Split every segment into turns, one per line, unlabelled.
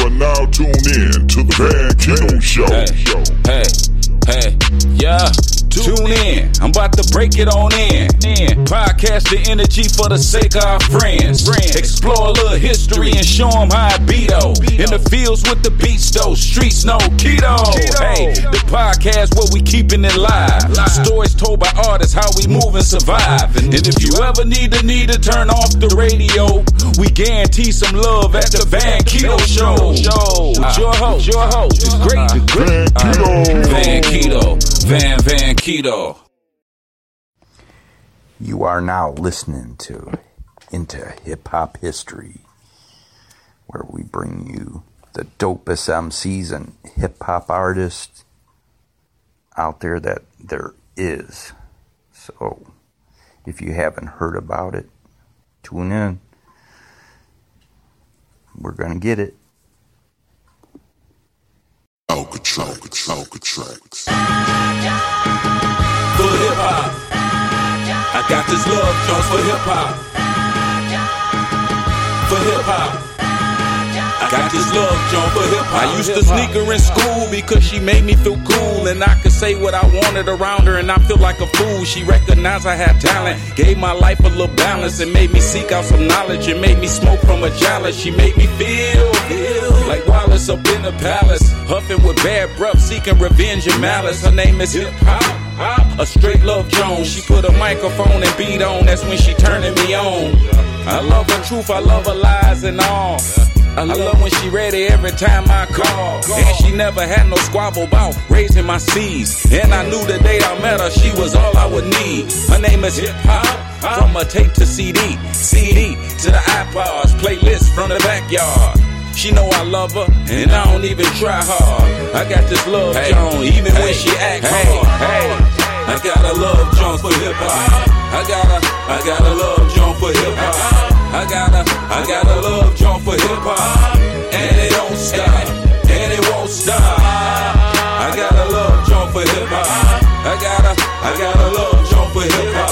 Are now tuned in to the Van Keto Show.
Hey, hey, hey, yeah. Tune in. I'm about to break it on in. Podcast the energy for the sake of our friends. Explore a little history and show them how I beat. In the fields with the beats though. Streets no keto. Hey, the podcast where we keeping it live. Stories told by artists how we move and survive. And if you ever need the need to turn off the radio, we guarantee some love at the Van Keto Show. With your host, your host, great, the great
Van Keto.
Van Keto, Van Van Keto.
You are now listening to Into Hip Hop History, where we bring you the dopest MCs and hip hop artists out there that there is. So, if you haven't heard about it, tune in. We're going to get it.
Alcatraz, Alcatraz.
for hip hop. I got this love Jones for hip hop. For hip hop. I got this love Jones for hip hop. I used to sneak her in school because she made me feel cool and I could say what I wanted around her and I feel like a fool. She recognized I had talent, gave my life a little balance and made me seek out some knowledge and made me smoke from a chalice. She made me feel, feel like Wallace up in the palace, huffing with bad breath, seeking revenge and malice. Her name is hip hop. A straight love Jones. She put a microphone and beat on. That's when she turning me on. I love her truth. I love her lies and all. I love when she ready every time I call. And she never had no squabble about raising my seeds. And I knew the day I met her, she was all I would need. Her name is Hip Hop. From a tape to CD, CD to the iPods, playlist from the backyard. She know I love her, and I don't even try hard. I got this love Joan, even when she act hard. Hey, I got a love Joan for hip hop. I got a, I got a love Joan for hip hop. I got a, I got a love Joan for hip hop, and it don't stop, and it won't stop. I got a love Joan for hip hop. I got a, I got a love Joan for hip hop.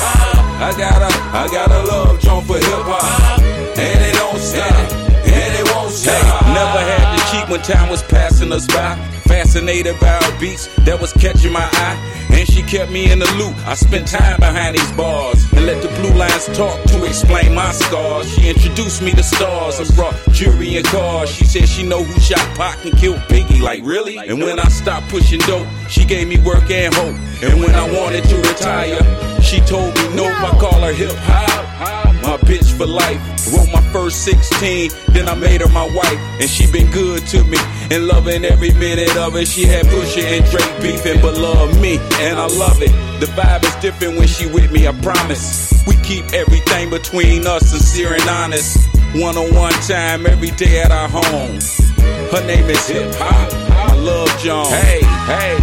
I got a, I got a love Joan for hip hop, and it don't stop, and it won't stop. never had to cheat when time was passing us by. Fascinated by her beats that was catching my eye, and she kept me in the loop. I spent time behind these bars and let the blue lines talk to explain my scars. She introduced me to stars and brought jewelry and cars. She said she know who shot Pac and killed Biggie. Like really? And when I stopped pushing dope, she gave me work and hope. And when I wanted to retire, she told me no. I call her hip hop. My bitch for life. Wrote my first 16, then I made her my wife. And she been good to me and loving every minute of it. She had Pusha and Drake beefing, but love me, and I love it. The vibe is different when she with me, I promise. We keep everything between us sincere and honest. One on one time every day at our home. Her name is Hip Hop. I love Jones. Hey, hey.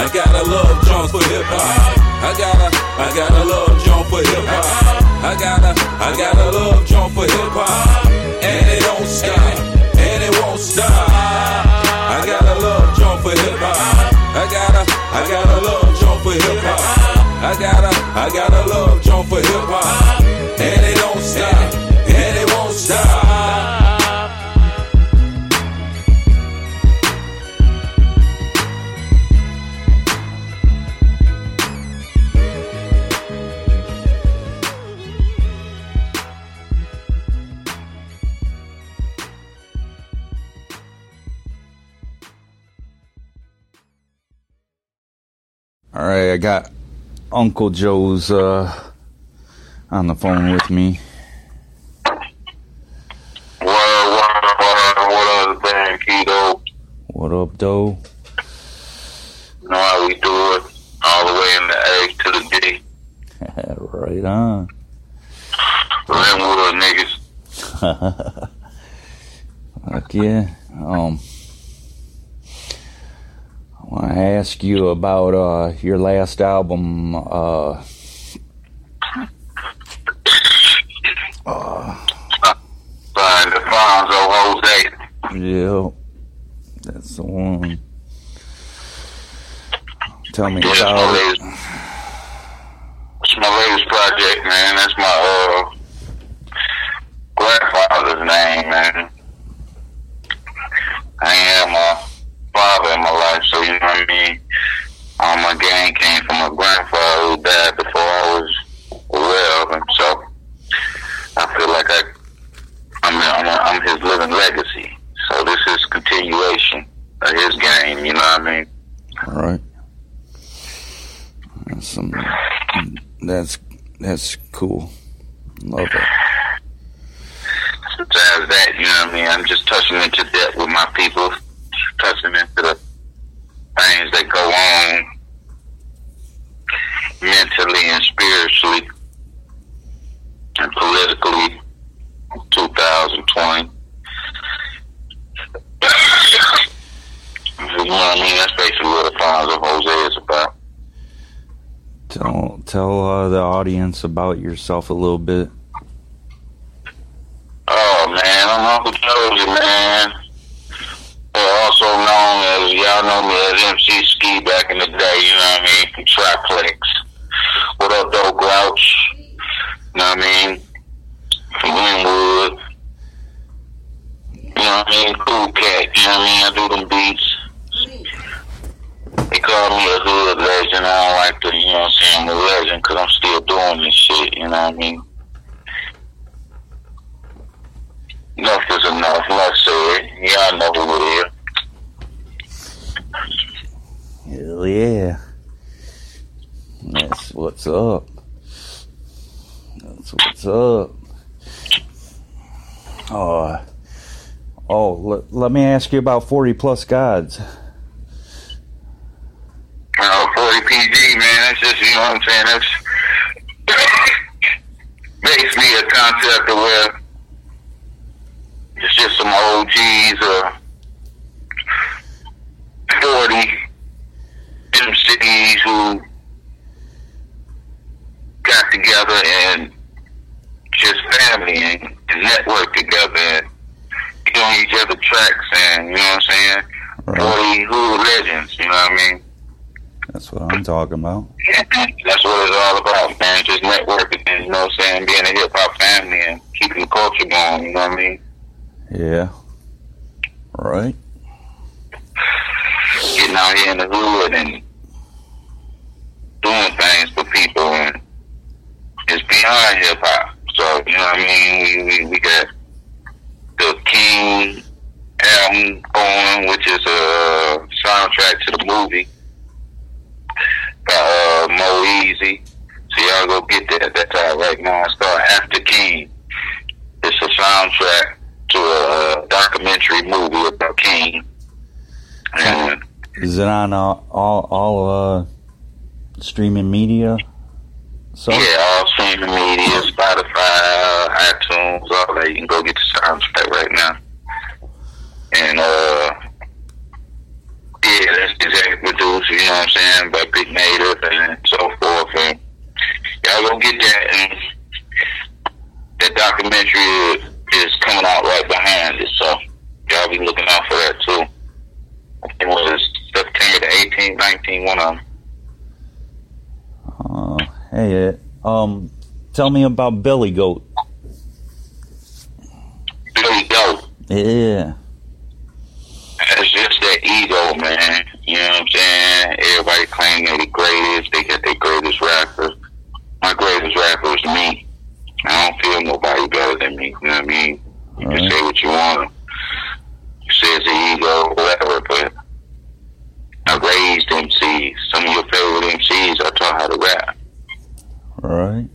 I got a love Jones for hip hop. I got a, I got a love Jones for hip hop. I got a, I got a love Jones for hip hop, and it don't stop, and it won't stop. For hip hop. I got a, I got a love Jones for hip hop,
All right, I got Uncle Joe's uh, on the phone with me.
What up, what up, what up, Van Keto?
What up, Doe?
You know how we do it. All the way in the A to the D.
right on.
Linwood niggas.
Fuck yeah. Um, I want to ask you about uh, your last album. Uh,
Signed Alfonso Jose.
yeah, that's the one. Tell me
Yeah, it's my
about it.
It's my latest project, man. That's my uh grandfather's name, man.
That's that's cool. Love it.
Besides that, you know what I mean? I'm just touching into depth with my people, touching into the things that go on mentally and spiritually and politically in 2020. you know what I mean? That's basically what the Fonz of Jose is about.
Tell tell uh, the audience about yourself a little bit.
Oh man, I'm Uncle Josie, man. Or also known as y'all know me as MC Ski back in the day, you know what I mean, from Triplex. What up, though, Grouch? You know what I mean? From Glenwood. You know what I mean? Cool cat, you know what I mean? I do them beats. They call me a hood legend. I don't like to, you know what I'm saying, I'm a legend because I'm still doing this shit, you know what I mean? Enough is enough. Enough said. Y'all know who it is.
Hell yeah. That's what's up. That's what's up. Oh, oh. Let, let me ask you about forty plus gods.
Uh, 40 PG, man. That's just, you know what I'm saying? That's basically a concept of where it's just some OGs or uh, 40 MCs who got together and just family and, and network together and get on each other tracks and, you know what I'm saying?
Right.
40 hood legends, you know what I mean?
That's what I'm talking about.
That's what it's all about, man. Just networking and, you know what I'm saying, being a hip hop family and keeping the culture going, you know what I mean?
Yeah. Right.
Getting out here in the hood and doing things for people and it's beyond hip hop. So, you know what I mean? We, we, we got the King album going, which is a soundtrack to the movie. Got uh, Mo Easy. So y'all go get that. That's out right now. It's called After King. It's a soundtrack to a documentary movie about King. And
Is it on uh, all all uh, streaming media? So
yeah, all streaming media, Spotify, iTunes, all that. You can go get the soundtrack right now. And uh yeah, that's executive produced, you know what I'm saying, by Big Native and so forth. And y'all go get that and that documentary is, coming out right behind it, so y'all be looking out for that too. It was September the 18th, 19, one of them.
Uh, hey, um, tell me about Billy Goat.
Billy Goat.
Yeah.
It's just that ego, man. You know what I'm saying? Everybody claim they're the greatest. They got their greatest rapper. My greatest rapper is me. I don't feel nobody better than me. You know what I mean? You can
Right.
say what you want. You say it's an ego, whatever, but I raised MCs. Some of your favorite MCs I taught how to rap.
Right.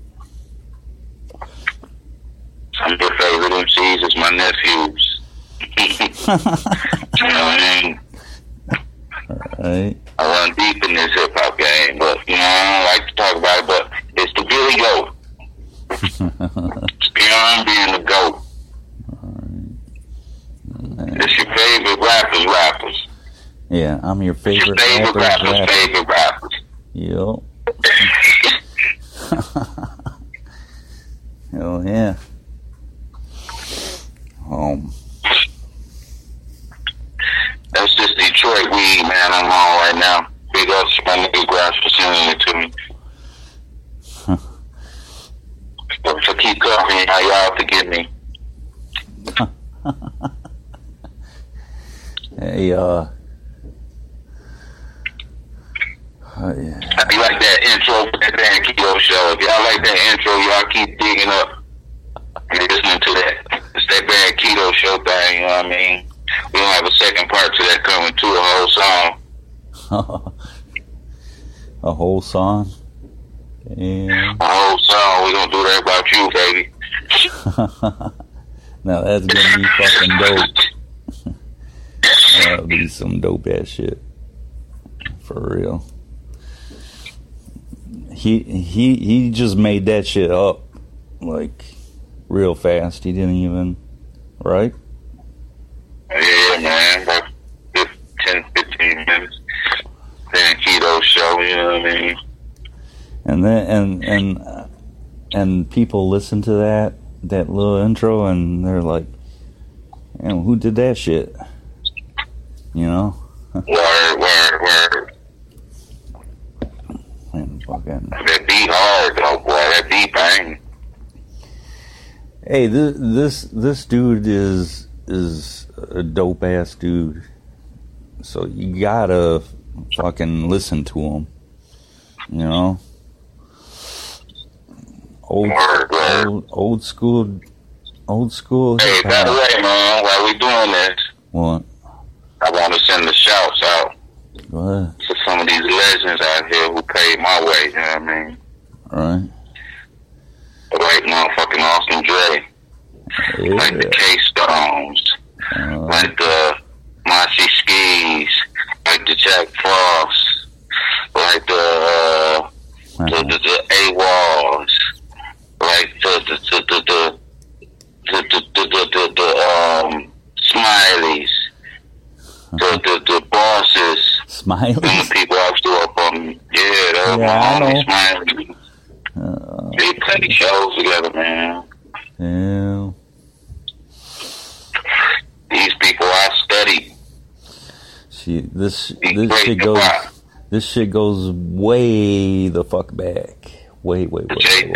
Some of your favorite MCs is my nephews. you know what I mean?
Right.
I run deep in this hip hop game, but you know I don't like to talk about it. But it's the Billy Goat. It's beyond being the goat. It's your favorite rappers, rappers.
yeah, I'm your
It's your
favorite
favorite
rapper's
rappers,
rapper.
favorite rappers.
Yep. Hell yeah. Um,
That's just Detroit weed, man. I'm on right now. Big ups to my nigga Grass for sending it to me. so, so keep covering how y'all forgive me.
hey, uh, uh, yeah.
I be like that intro for that damn Keto show. If y'all like that intro, y'all keep digging up and listening to that. It's that bad Keto show thing, you know what I mean? We don't have a second part to that coming to a whole song.
a whole song. Damn.
A whole oh, song. We gonna do that about you, baby.
now that's gonna be fucking dope. That'll be some dope ass shit. For real. He he he just made that shit up like real fast. He didn't even right?
Yeah, man. About 10, 15 minutes. Then keto show, you know what I mean?
And then and and and people listen to that that little intro and they're like, "Man, who did that shit?" You know?
Word, word, word.
And fucking
That beat hard, though, boy. That beat bang.
Hey, this this this dude is is a dope ass dude. So you gotta fucking listen to him. You know, old
Word, word.
old, old school, old school.
Hey, by the way, man, while we doing this,
What?
I want to send the shouts out to some of these legends out here who paid my way, you know what I mean?
All right.
Like motherfucking Austin Dre, like the
Yeah.
K-Stones,
Uh,
like the Mossy Skis, like the Jack Frost, like the, uh, the, the, the AWOLs, like the the the the the the, the, the, the, the, the um smileys, the the, the bosses,
smileys,
and the people I are from. Yeah, that
yeah, was
my smileys.
Uh,
they played shows together, man.
Yeah.
These people I studied.
See this this shit goes this shit goes way the fuck back. Wait, wait, wait.
Jay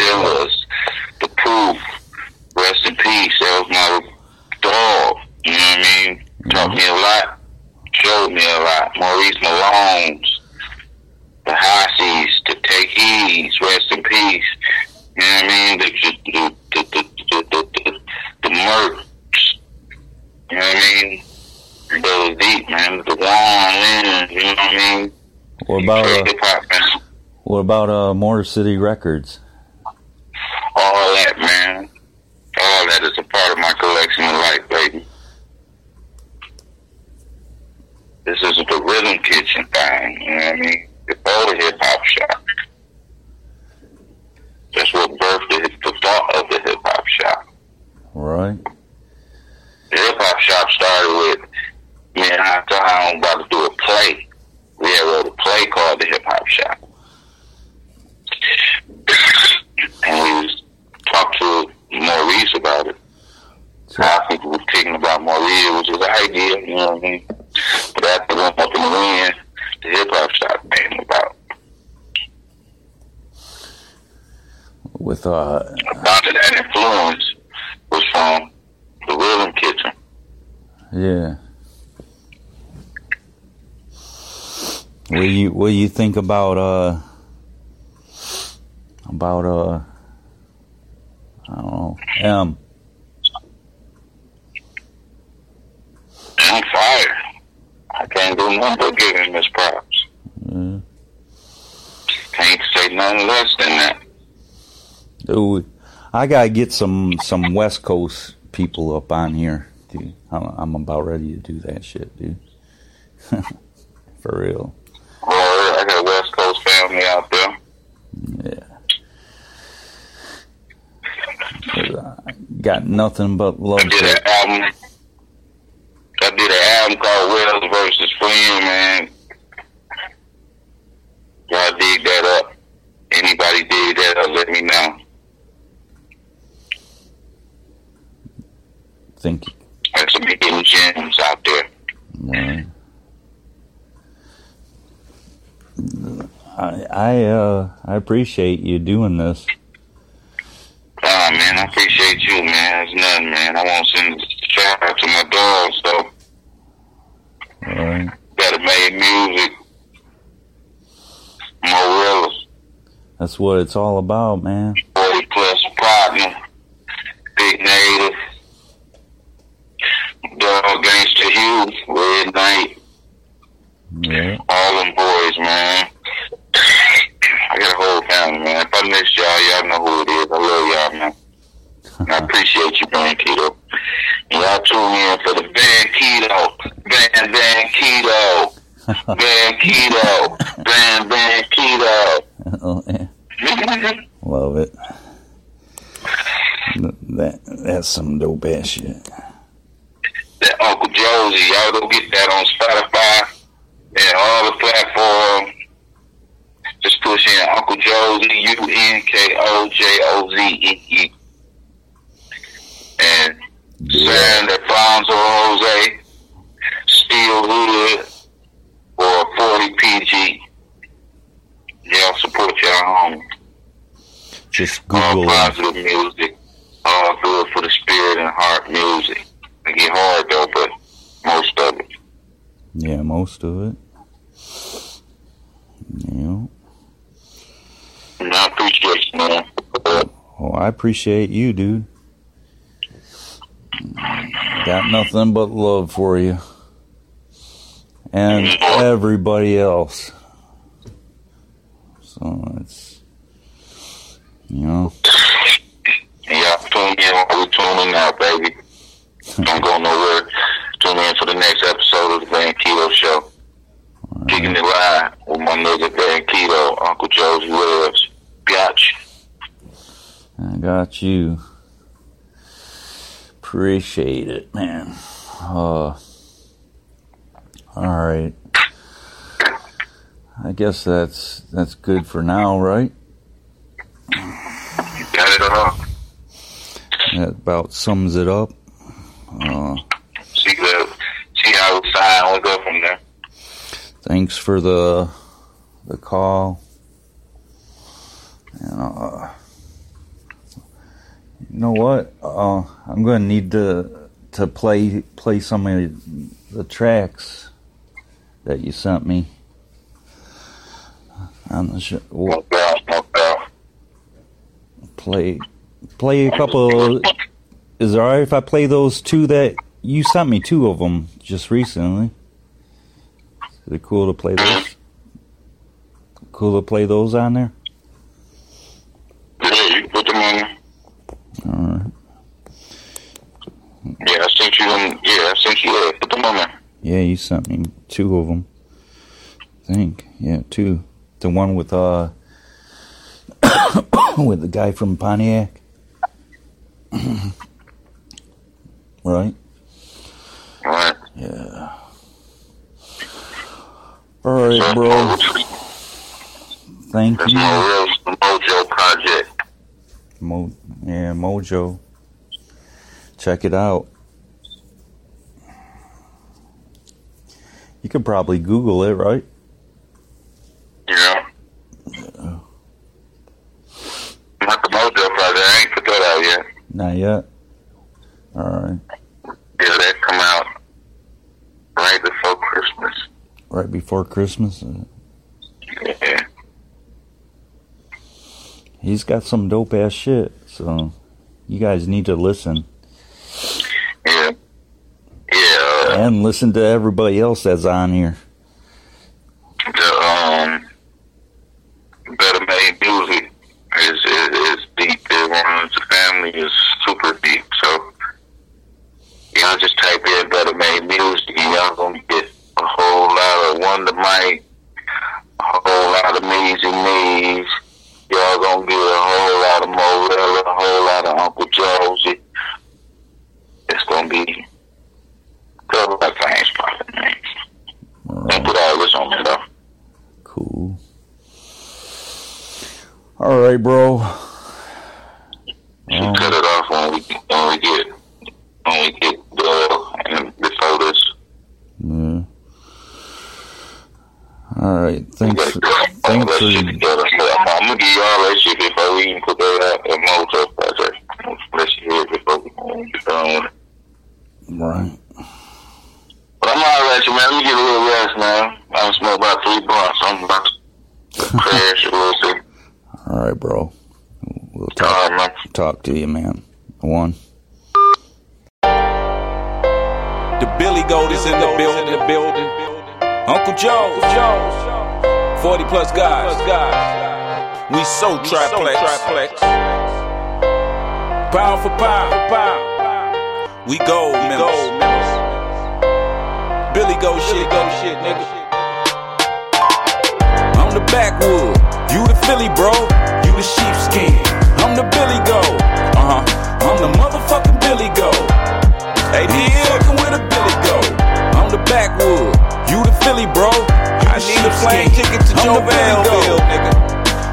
about uh, about uh, Motor City Records?
Know what I mean? But after we went up in the hip hop shop came about.
with uh
A lot of that influence was from the Rhythm Kitchen.
yeah. What do you what do you think about uh about uh I don't know M
I'm fired. I can't do nothing but give him his props.
yeah.
Can't say nothing less than that.
Dude, I gotta get some some West Coast people up on here, dude. I'm, I'm about ready to do that shit, dude. For real.
I got a West Coast family out there.
Yeah. I got nothing but love
I did an album called Wells versus Flynn, man. Y'all dig that up. Anybody dig that up, let me know.
Think
There's some hidden gems out there.
right. I I uh I appreciate you doing this.
Ah, man, I appreciate you, man. It's nothing, man. I want to send a shout out to my dogs, though.
Right.
That made music. Morilla,
That's what it's all about, man.
40 plus partner, Big Native, Dog Gangster Hugh, Red Knight,
Yeah.
all them boys, man. I got a whole family, man. If I appreciate you, Van Keto. And y'all tune in for the Van Keto. Van Van Keto. Van Keto. Van Van Keto.
Oh, yeah. Love it. That that's some dope ass shit.
that Uncle Josie. Y'all go get that on Spotify and all the platforms. Just push in Uncle Josie, U N K O J O Z E E. And San Alfonso Jose, Steel Hood, or 40 PG. Y'all support your home.
Just Google it.
positive music. All good for the spirit and heart music. It get hard though, but most of it.
Yeah, most of it. Yeah.
And I appreciate you, man.
Oh, I appreciate you, dude. Got nothing but love for you. And everybody else. So it's, you know,
And y'all tune in while we tuning out, baby. Don't go nowhere. Tune in for the next episode of the Van Keto Show. Kicking it live with my nigga Van Keto, Uncle Josie Webs. Gotcha.
I got you. Appreciate it, man. Uh, all right. I guess that's that's good for now, right?
You got it all.
That about sums it up. Uh,
See, the, see how we sign. We'll go from there.
thanks for the the call. And uh, you know what? Uh, I'm going to need to to play play some of the tracks that you sent me. On the show.
No doubt, no doubt.
play play a couple. Is it alright if I play those two that you sent me? Two of them just recently. Is it cool to play those? Cool to play those on there.
Yeah, you put them in.
All right.
Yeah, I sent you them. Yeah, I sent you that. Put them on there.
Yeah, you sent me two of them. I think yeah, two. The one with uh with the guy from Pontiac. right.
All right.
Yeah. All right, bro. Thank
That's
you.
my real Mojo project.
Mo- yeah, Mojo. Check it out. You could probably Google it, right?
You know? Not the Mojo project. I ain't put that out yet.
Not yet. All right.
Yeah, that come out right before Christmas.
Right before Christmas.
Yeah.
He's got some dope ass shit. So you guys need to listen
Yeah. Yeah.
and listen to everybody else that's on here.
The um Better Made Music is is, is deep. It runs the family is super deep. So y'all just type in Better Made Music and y'all gonna get a whole lot of Wonder Mike, a whole lot of Me's and Me's. Y'all gonna get a whole lot of Morella, a whole lot of Uncle Josie. It's gonna be couple of things, probably, man.
All
Don't
right.
put all this on me, though.
Cool. All right, bro.
Should
Um,
cut it off when we when we get when we get uh and before this.
yeah. All right.
We
Thanks.
gotta get all
Thanks
that shit
for
together. So I'm, I'm gonna give you all that shit before we even put that out that motor project. Let you hear it before we get done with it.
right.
But I'm all right, you man. Let me get a little rest, man. I done smoked about three blunts. I'm about to crash a.
All right, bro. We'll talk
right, man.
talk to you, man. One.
The Billy Goat is in the building. The building. Uncle Joe. 40 plus guys. We so triplex. Pound for pound. We gold members. Billy go shit, go shit, nigga. I'm the backwood, you the Philly, bro. You the sheepskin. I'm the Billy go. Uh huh. I'm the motherfucking Billy go. Hey, D fucking with a Billy go. I'm the backwood, you the Philly, bro. You I need a plane ticket to Joe Belleville, nigga.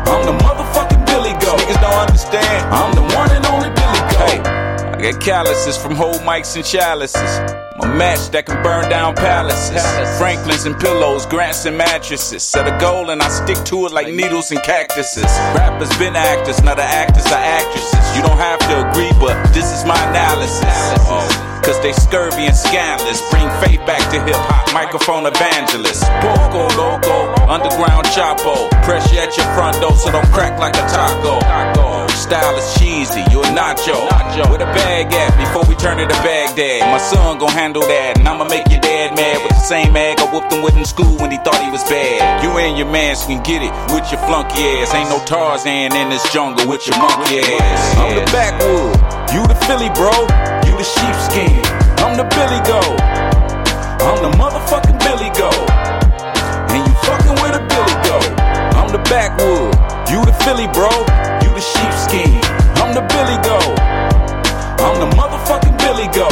I'm the motherfucking Billy go. Niggas don't understand. I'm the one and only Billy go. Hey, I got calluses from whole mics and chalices. My match that can burn down palaces. Franklin's and pillows, grants and mattresses. Set a goal and I stick to it like needles and cactuses. Rappers been actors, now the actors are actresses. You don't have to agree, but this is my analysis. Oh, Cause they scurvy and scandalous. Bring faith back to hip hop, microphone evangelist. Poco loco, underground chapo. Pressure at your front door so don't crack like a taco. Style is cheesy, you a nacho. Where at before we turn it to Baghdad? My son gon' handle that, and I'ma make your dad mad with the same mag I whooped him with in school when he thought he was bad. You and your mans can get it with your flunky ass. Ain't no Tarzan in this jungle with your monkey ass. I'm the backwood, you the Philly, bro. You the sheepskin. I'm the Billy go. I'm the motherfucking Billy go. And you fucking with a Billy go. I'm the backwood, you the Philly, bro. You the sheepskin. Go.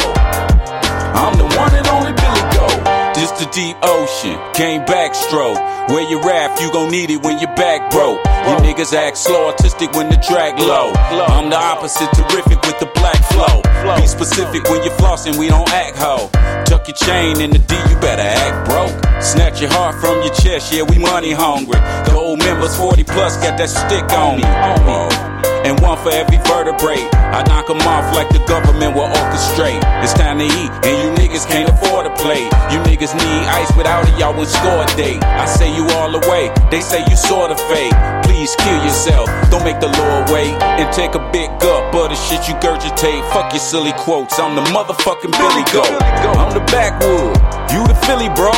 I'm the one and only Billy go. This the deep ocean, came backstroke. Where you rap, you gon' need it when your back broke. You niggas act slow, artistic when the track low. I'm the opposite, terrific with the black flow. Be specific when you're flossing, we don't act ho. Tuck your chain in the D, you better act broke. Snatch your heart from your chest, yeah, we money hungry. Gold members 40 plus got that stick on me. And one for every vertebrae. I knock 'em off like the government will orchestrate. It's time to eat, and you niggas can't afford to play. You niggas need ice without it, y'all would score a. I say you all the way, they say you sorta fake. Please kill yourself, don't make the Lord wait. And take a big gulp of the shit you gurgitate. Fuck your silly quotes, I'm the motherfucking Billy Goat. I'm the backwood, you the Philly, bro.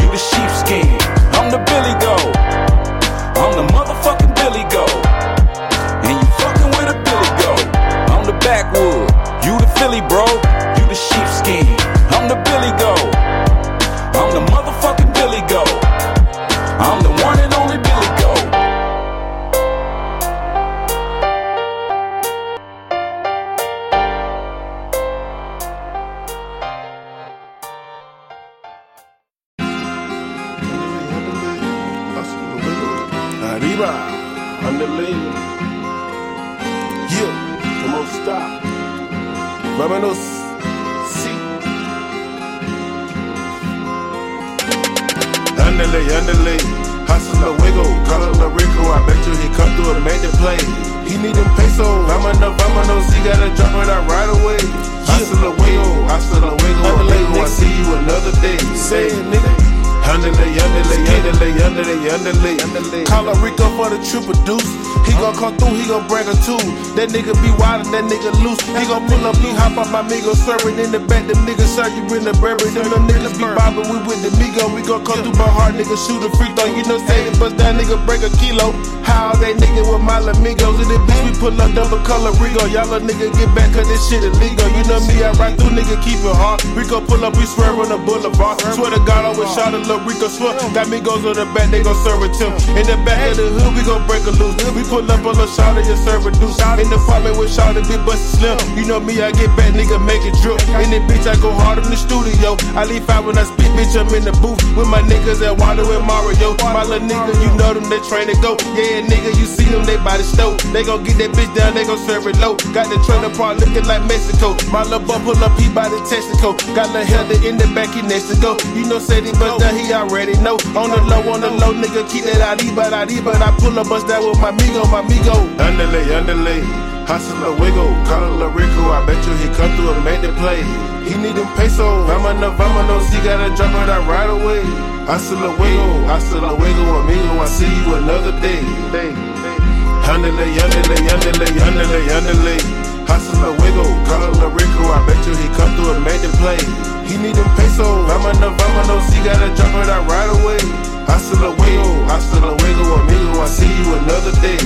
You the sheepskin, You the Philly, bro.
Two. That nigga be wild and that nigga loose. He gon' pull up, he hop on my Migo, serving in the back. Them niggas serve you in the berry. Them them niggas be bobbing, we with the Migo. We gon' come through my heart, nigga, shoot a free throw. You know, say it, bust that nigga, break a kilo. How they nigga with my amigos. In the bitch, we pull up double color Rigo. Y'all a nigga get back, cause this shit illegal. You know me, I ride through, nigga, keep it hard. Rico pull up, we swear on the boulevard. Swear to God, I always shot a little Rico swear. Got me goes on the back, they gon' serve it too. In the back of the hood, we gon' break a loose. We pull up on the shot of your server deuce. In the apartment with shot of big bustin' slim. You know me, I get back, nigga, make it drip. In the bitch, I go hard in the studio. I leave out when I speak, bitch, I'm in the booth. With my niggas at Water and Mario. My little nigga, you know them, they train to go. Yeah, nigga, you see them, they by the stove. They gon' get that bitch down, they gon' serve it low. Got the trailer park looking like Mexico. My little bump pull up, he by the Texaco. Got the Helder in the back, he next to go. You know, said he bust down, he already know. On the low, on the low, nigga, keep that arriba, arriba. but I pull up, bust down with my migo, my migo. Underlay, underlay. Hustle a wiggle, call La Rico. I bet you he come through and make the play. He need them pesos. Vámonos, vámonos, he gotta drop it out right away. Hustle a wiggle, hustle a wiggle, amigo. I see you another day. Underlay, underlay, underlay, underlay, underlay. Hustle a wiggle, call La Rico. I bet you he come through and make the play. He need them pesos. Vámonos, vámonos, he gotta drop it out right away. Hustle a wiggle, hustle a wiggle, amigo. I see you another day.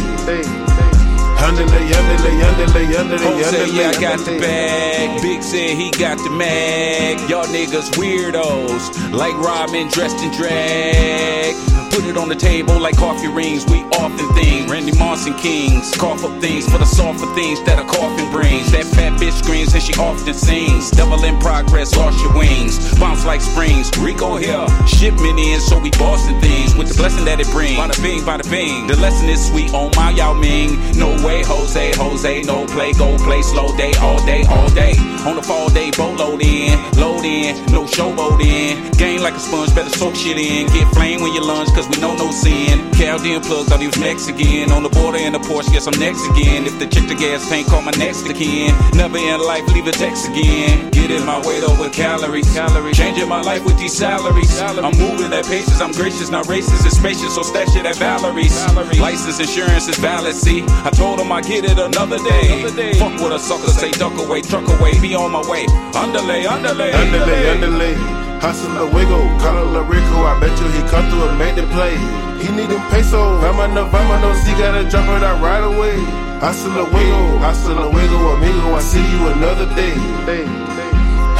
Underlay, underlay, underlay, underlay, underlay.
yeah, I got the bag. Big said he got the mag. Y'all niggas weirdos, like Robin dressed in drag. Put it on the table like coffee rings. We often things. Randy Moss and Kings. Cough up things for the softer things that a coffin brings. That fat bitch screams and she often sings. Double in progress, lost your wings. Bounce like springs. Rico here. Shipment in, so we bossing things with the blessing that it brings. Bada bing, bada bing. The lesson is sweet on my Yao Ming. No way, Jose, Jose. No play, go play slow day, all day, all day. On the fall day, boat load in. Load in, no showboat in. Game like a sponge, better soak shit in. Get flame when you lunge, cause we know no sin. Chaldean plug, thought he was next again. On the border in the Porsche, guess I'm next again. If the chick the gas tank, call my next again. Never in life, leave a text again. Get in my weight over calories. calories. Changing my life with these salaries. I'm moving at paces, I'm gracious, not racist, and spacious, so stash it at Valerie's. License insurance is valid, see. I told him I get it another day. Fuck what a sucker say, duck away, truck away, be on my way. Underlay, underlay,
Underlay, underlay. Hustle a wiggle, call a Rico. I bet you he come through and make the play. He need them pesos. Vámonos, vámonos, he gotta drop it out right away. Hustle a wiggle, hustle a wiggle, amigo. I see you another day.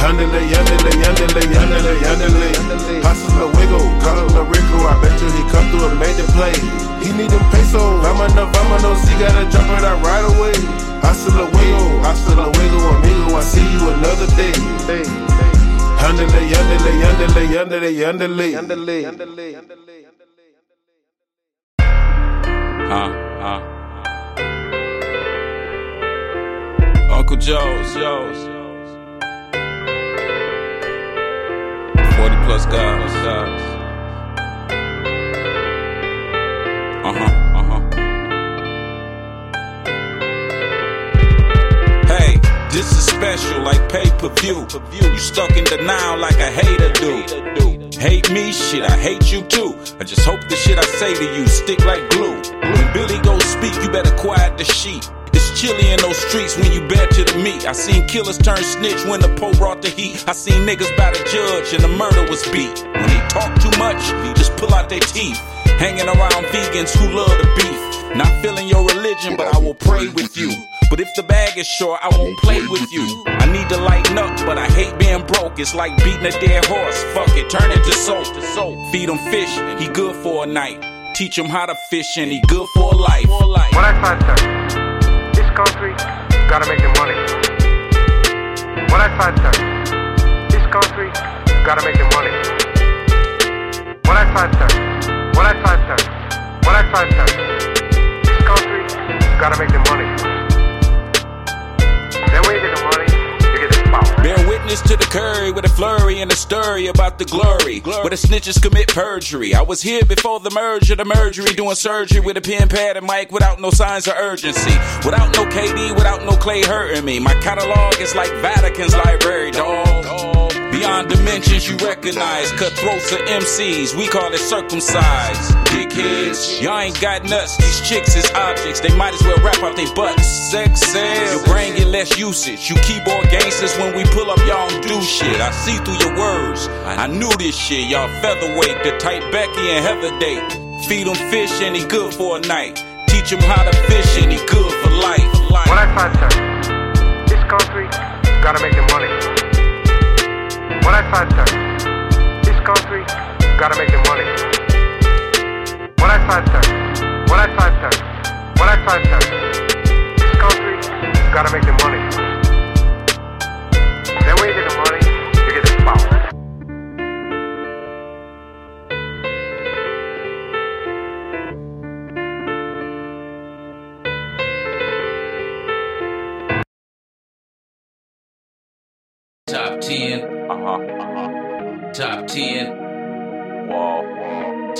Underlay, underlay, underlay, underlay, underlay. Hustle a wiggle, call a Rico. I bet you he come through and make the play. He need them pesos. Vámonos, vámonos, he gotta drop it out right away. Hustle a wiggle, hustle a wiggle, amigo. I see you another day. Underlay, underlay, underlay, underlay, underlay, underlay, underlay, underlay.
Huh, huh. Uncle Joe's, Joe's. 40 plus guys, guys. Uh huh, this is special like pay per view. You stuck in denial like a hater do. Hate me, shit, I hate you too. I just hope the shit I say to you stick like glue. When Billy goes speak, you better quiet the sheet. It's chilly in those streets when you bear to the meat. I seen killers turn snitch when the Pope brought the heat. I seen niggas by the judge and the murder was beat. When they talk too much, just pull out their teeth. Hanging around vegans who love the beef. Not feeling your religion, but I will pray with you. But if the bag is short, I won't play with you. I need to lighten up, but I hate being broke. It's like beating a dead horse. Fuck it, turn it to soap. Feed him fish, he good for a night. Teach him how to fish, and he good for a life.
What I find that this country gotta make the money. What I find that this country gotta make the money. What I find that what I find that what I find that this country gotta make the money.
To the curry with a flurry and a story about the glory. Where the snitches commit perjury. I was here before the merger, the mergery, doing surgery with a pen pad and mic without no signs of urgency. Without no KD, without no clay hurting me. My catalog is like Vatican's library, dog. Beyond dimensions you recognize, cutthroats are MCs, we call it circumcised. Dickheads, y'all ain't got nuts, these chicks is objects, they might as well rap out their butts. Sex sells, your brain get less usage. You keyboard gangsters when we pull up, y'all don't do shit. I see through your words, I knew this shit, y'all featherweight, the tight Becky and Heather date. Feed them fish and he good for a night. Teach him how to fish and he good for life. life.
What I find that this country gotta make the money. What I find that this country gotta make the money. What I find that what I find that what I find that this country gotta make the money. Then when you get the money, you get the power.
Top 10.
Uh-huh, uh-huh.
Top 10.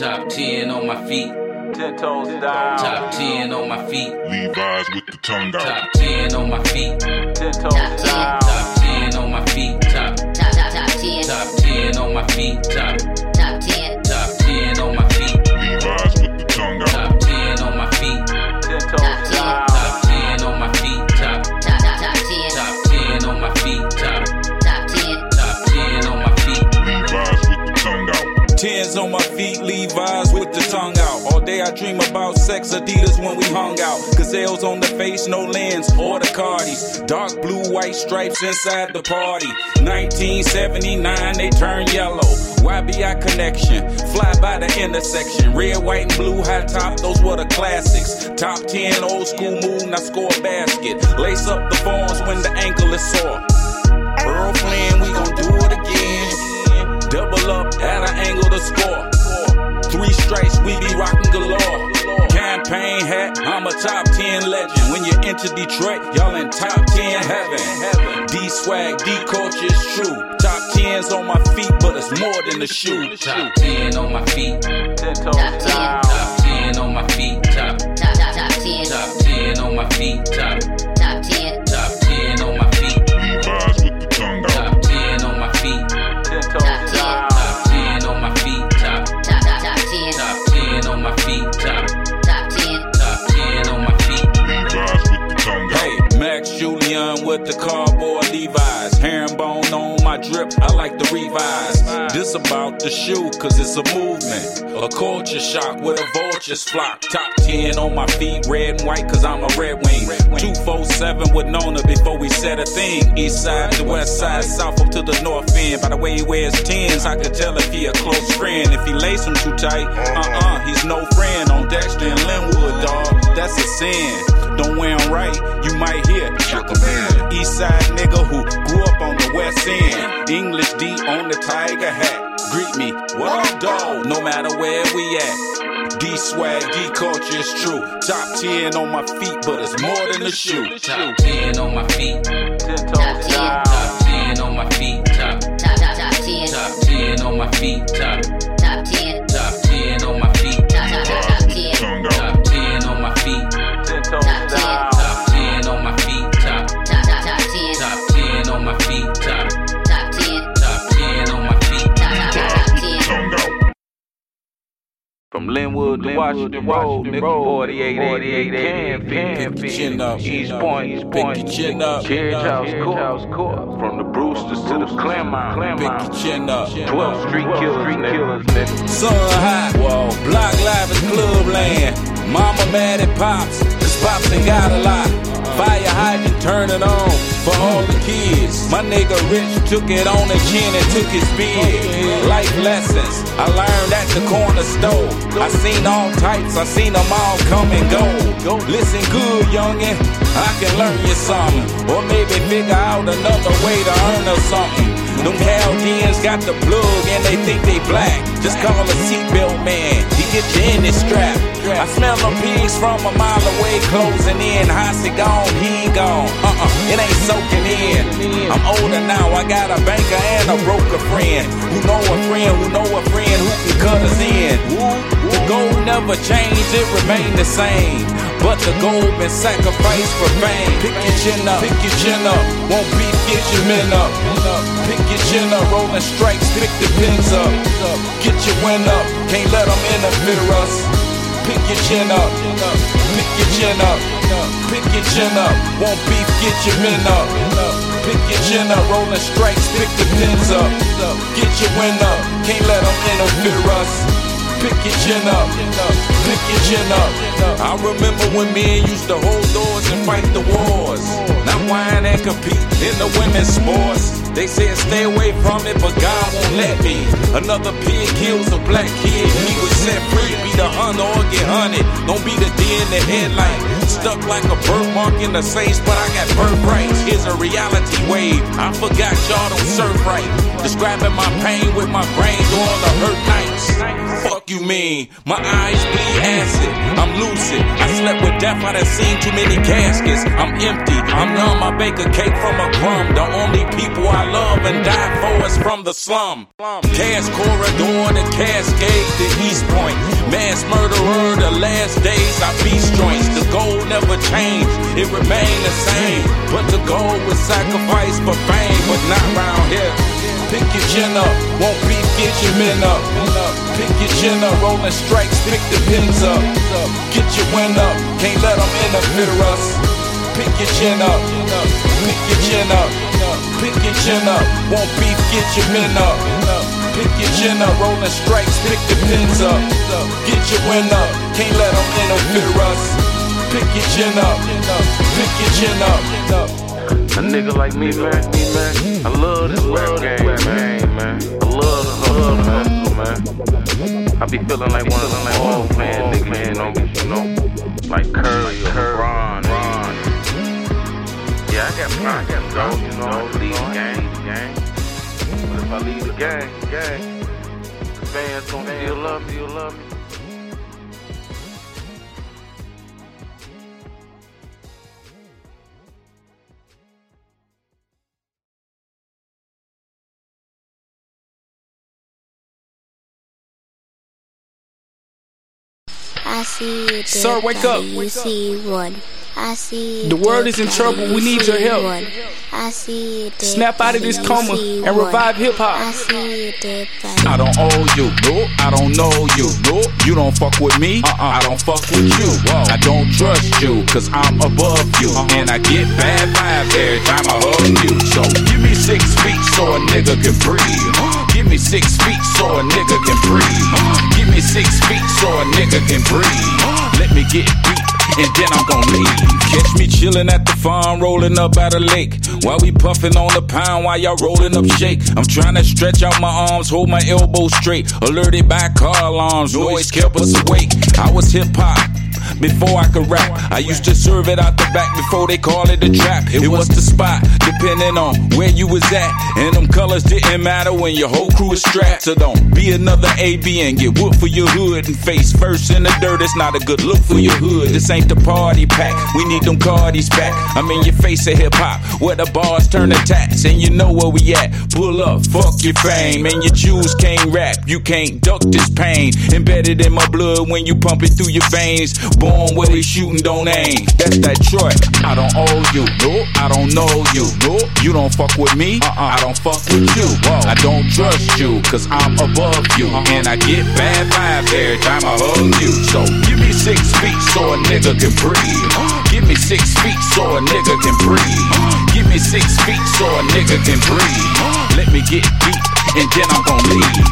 Whoa, whoa.
Top 10 on my feet.
Ten toes down.
Top 10 on my feet.
Levi's with the tongue out.
Top 10 on my feet.
Ten toes
Top
down.
Top 10 on my feet. Top
Top, top, top 10.
top 10 on my feet. Top
I dream about sex, Adidas when we hung out. Gazelles on the face, no lens, or the Cardis. Dark blue, white stripes inside the party. 1979, they turn yellow. YBI connection, fly by the intersection. Red, white, and blue high top, those were the classics. Top 10, old school move, now score a basket. Lace up the forms when the ankle is sore. Earl Flynn, we gon' do it again. Double up at an angle to score. Three strikes, we be rockin' galore. Campaign hat, I'm a top 10 legend. When you enter Detroit, y'all in top 10 heaven. D swag, D culture is true. Top 10's on my feet, but it's more than a shoe.
Top 10 on my feet.
Ten
Top 10.
Top 10 on my feet. Top,
Top, top, top 10.
top 10 on my feet. Top,
Top 10.
top 10
Julian with the cardboard Levi's. Herringbone on my drip, I like the revise. This about the shoe, cause it's a movement. A culture shock with a vulture's flock. Top 10 on my feet, red and white, cause I'm a red wing. 247 with Nona before we said a thing. East side to west side, south up to the north end. By the way he wears 10s, I could tell if he a close friend. If he lace him too tight, uh uh, he's no friend. On Dexter and Linwood, dog, that's a sin. Don't wear wear 'em right, you might hear Man. East side nigga who grew up on the west end. English D on the tiger hat. Greet me, what up, dog? No matter where we at. D swag, D culture is true. Top 10 on my feet, but it's more than a shoe.
Top 10 on my feet.
Ten
Top 10.
Top 10 on my feet. Top,
Top, top, top 10.
top 10 on my feet. Top
Linwood to Washington Road, nigga, 48, 88, Canfield. Pick your chin up, East Point, East Point. Pick your chin up, Carriage House Court. From the Brewsters to the Claremont, pick your chin up. 12th Street Killers, nigga. Sun high, whoa. Block live is club land. Mama mad at Pops, this Pops ain't got a lot. Fire hydrant, turn it on for all the kids. My nigga Rich took it on the chin and took his bid. Life lessons, I learned at the corner store. I seen all types, I seen them all come and go. Listen good, youngin', I can learn you something. Or maybe figure out another way to earn or something. Them Chaldeans got the plug and they think they black. Just call a seatbelt man, he get you in this strap. I smell the pigs from a mile away, closing in. Hossie gone, he gone. Uh-uh, it ain't soaking in. I'm older now, I got a banker and a broker friend. Who know a friend, who know a friend who can cut us in. The goal never changed, it remained the same. But the goal been sacrificed for fame. Pick your chin up, pick your chin up. Won't beef, get your men up. Pick your chin up, rolling strikes, pick the pins up. Get your win up, can't let them interfere us. Pick your chin up, pick your chin up, pick your chin up. Won't beef, get your men up. Pick your chin up, rolling strikes, pick the pins up. Get your win up, can't let them interfere us. Pick your chin up, pick your chin up. I remember when men used to hold doors and fight the wars. Now whine and compete in the women's sports. They said stay away from it, but God won't let me. Another pig kills a black kid. He was set free, be the hunter or get hunted. Don't be the deer in the headlight. Stuck like a birthmark in the same spot I got birthrights. Here's a reality wave. I forgot y'all don't surf right. Describing my pain with my brain during the hurt nights. Fuck you mean? My eyes bleed acid. I'm lucid. I slept with death. I done seen too many caskets. I'm empty. I'm numb. I bake a cake from a crumb. The only people I love and die for is from the slum. Cass Corridor, the cascade, the East Point. Mass murderer, the last days I beast joints. The goal never changed. It remained the same. But the goal was sacrifice for fame, but not round here. Pick your chin up, won't beef, get your men up. Pick your chin up, rolling strikes, pick the pins up. Get your win up, can't let them interfere us. Pick your chin up, pick your chin up, pick your chin up. Won't beef, get your men up. Pick your chin up, rolling strikes, pick the pins up. Get your win up. Can't let them interfere us. Pick your chin up. Pick your chin up.
A nigga like me, man, man. I love this rap game, man, man. I love the hustle, man, man. I be feeling like one of them like old man niggas, know, you know, like Curry or LeBron, Ron. Yeah, I got I got go, you know, lead the game, game. But if I leave the game, game, the fans gon' still love me, love me.
See it.
Sir, wake up.
You see one. I see
The world is in trouble. We need your help.
one. I see it.
Snap out of this coma and revive hip hop.
I see it.
I don't owe you, no. I don't know you, no. You don't fuck with me, uh-uh. I don't fuck with you. I don't trust you, cause I'm above you. Uh-huh. And I get bad vibes every time I hug you. So give me six feet so a nigga can breathe. Give me six feet so a nigga can breathe. Give me six feet so a nigga can breathe. Let me get deep. And then I'm gon' leave. Catch me chillin' at the farm, rollin' up at a lake. While we puffin' on the pound, while y'all rollin' up shake. I'm tryna stretch out my arms, hold my elbows straight. Alerted by car alarms, noise kept us awake. I was hip hop. Before I could rap, I used to serve it out the back before they call it a trap. It was the spot, depending on where you was at. And them colors didn't matter when your whole crew was strapped. So don't be another AB and get whooped for your hood and face first in the dirt. It's not a good look for your hood. This ain't the party pack. We need them cardies back. I'm in your face of hip hop, where the bars turn to tats. And you know where we at. Pull up, fuck your fame. And your jewels can't rap. You can't duck this pain. Embedded in my blood when you pump it through your veins. Born where they shooting, don't aim. That's that Troy. I don't owe you. No, I don't know you. No, you don't fuck with me. Uh-uh. I don't fuck with you. I don't trust you, cause I'm above you. Uh-huh. And I get bad vibes every time I hug you. So give me six feet so a nigga can breathe. Give me six feet so a nigga can breathe. Give me six feet so a nigga can breathe. Let me get deep and then I'm gon' leave.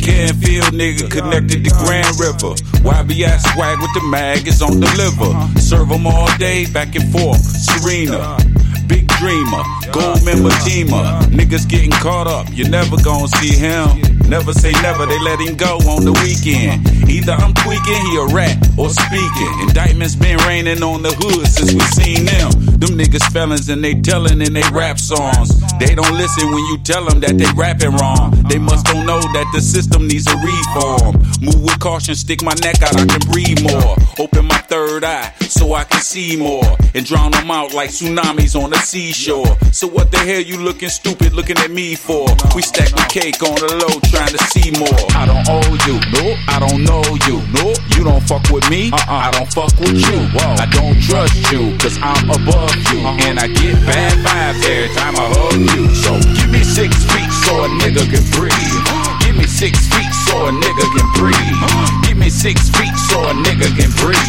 Canfield nigga connected to Grand River. YBI swag with the mag is on the liver. Serve 'em all day, back and forth. Serena. Big dreamer, gold member teamer. Niggas getting caught up, you never gon' see him. Never say never, they let him go on the weekend. Either I'm tweaking, he a rat, or speaking. Indictments been raining on the hood since we seen them. Them niggas felons and they tellin' in they rap songs. They don't listen when you tell them that they rapping wrong. They must don't know that the system needs a reform. Move with caution, stick my neck out, I can breathe more. Open my third eye so I can see more. And drown them out like tsunamis on the seashore. So what the hell you looking stupid looking at me for? We stack the cake on the low trying to see more. I don't owe you, no, I don't know you, no, you don't fuck with me, uh-uh, I don't fuck with you. Whoa. I don't trust you, cause I'm above you. Uh-huh. And I get bad vibes every time I hug you. So give me six feet so a nigga can breathe. Give me six feet so a nigga can breathe. Give me six feet so a nigga can breathe.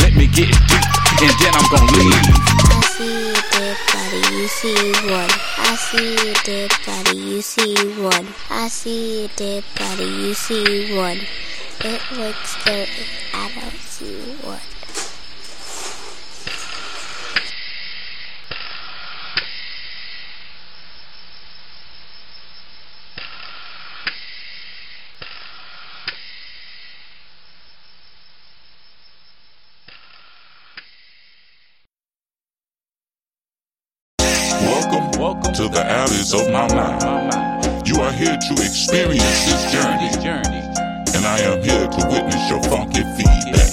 Let me get deep and then I'm gonna leave.
I see a dead body, you see one. I see a dead body, you see one. I see a dead body, you see one. It looks dirty, I don't see one.
The alleys of my mind. You are here to experience this journey, and I am here to witness your funky feedback.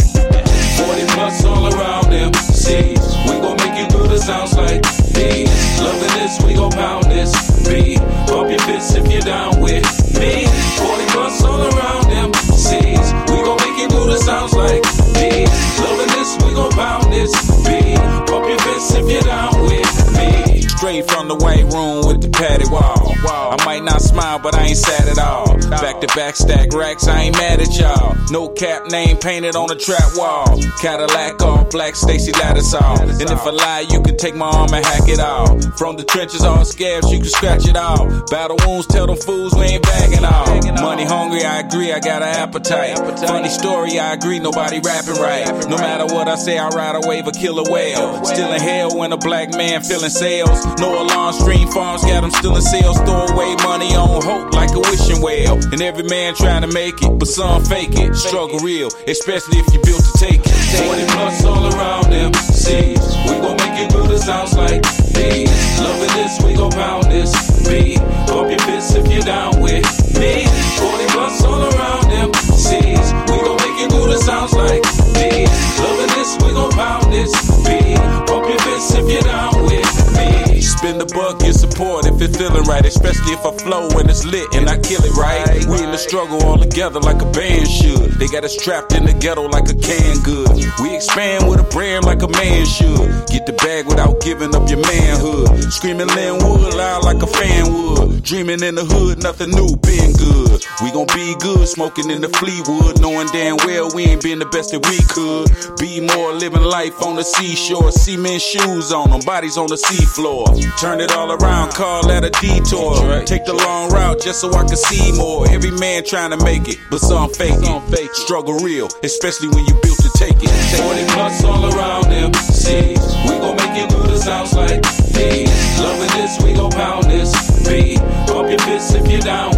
40 plus all around them. See, we gon' make you do the sounds like these. Loving this, we gon' pound this beat. Pump your fists if you're down with me. 40 plus all around them. Seas, we gon' make you do the sounds like these. Loving this, we gon' pound this beat. Pump your fists if you're down with me. Straight from the white room patty Wall. I might not smile, but I ain't sad at all. Back to back stack racks, I ain't mad at y'all. No cap name painted on the trap wall. Cadillac all black, Stacy Lattisaw. And if I lie, you can take my arm and hack it off. From the trenches, all scabs, you can scratch it off. Battle wounds, tell them fools we ain't bagging off. Money hungry, I agree, I got an appetite. Funny story, I agree, nobody rapping right. No matter what I say, I ride a wave or kill a whale. Still in hell when a black man feeling sales. No alarm stream farms, got them still sales. Throw away money on hope like a wishing well. And every man trying to make it, but some fake it. Struggle real, especially if you built to take it. 40 plus all around them. See, we gon' make it good, it sounds like B. Loving this, we gon' pound this. B. Bump your fists if you're down with me. 40 plus all around them. C's. We gon' make it good, it sounds like B. Loving this, we gon' pound this. B. Bump your fists if you're down with me. Spin the buck, support feeling right. Especially if I flow when it's lit and I kill it right. We in the struggle all together like a band should. They got us trapped in the ghetto like a canned good. We expand with a brand like a man should. Get the bag without giving up your manhood. Screaming Linwood loud like a fan would. Dreaming in the hood, nothing new, been good. We gon' be good, smoking in the Fleetwood, knowing damn well we ain't been the best that we could. Be more living life on the seashore, cement shoes on them, bodies on the seafloor. Turn it all around, call that a detour. Take the long route just so I can see more. Every man trying to make it, but some fake it. Struggle real, especially when you built to take it. 40 plus all around them. See, we gon' make it good, it sounds like D. Loving this, we gon' pound this. B. Bump your fists if you're down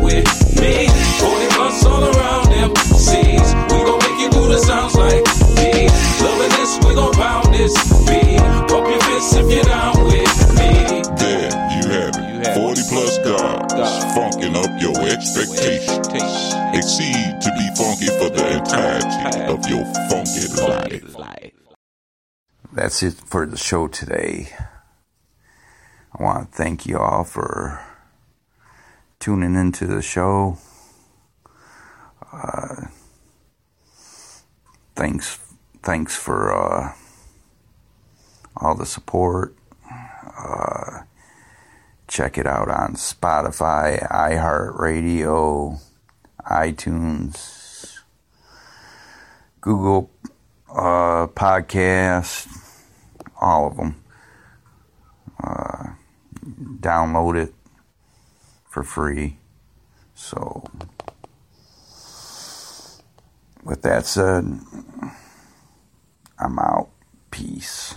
That's it for the show today. I want to thank you all for tuning into the show. Uh, thanks, thanks for uh, all the support. Uh, check it out on Spotify, iHeartRadio, iTunes, Google uh, Podcast, all of them. Uh, download it for free. So, with that said, I'm out. Peace.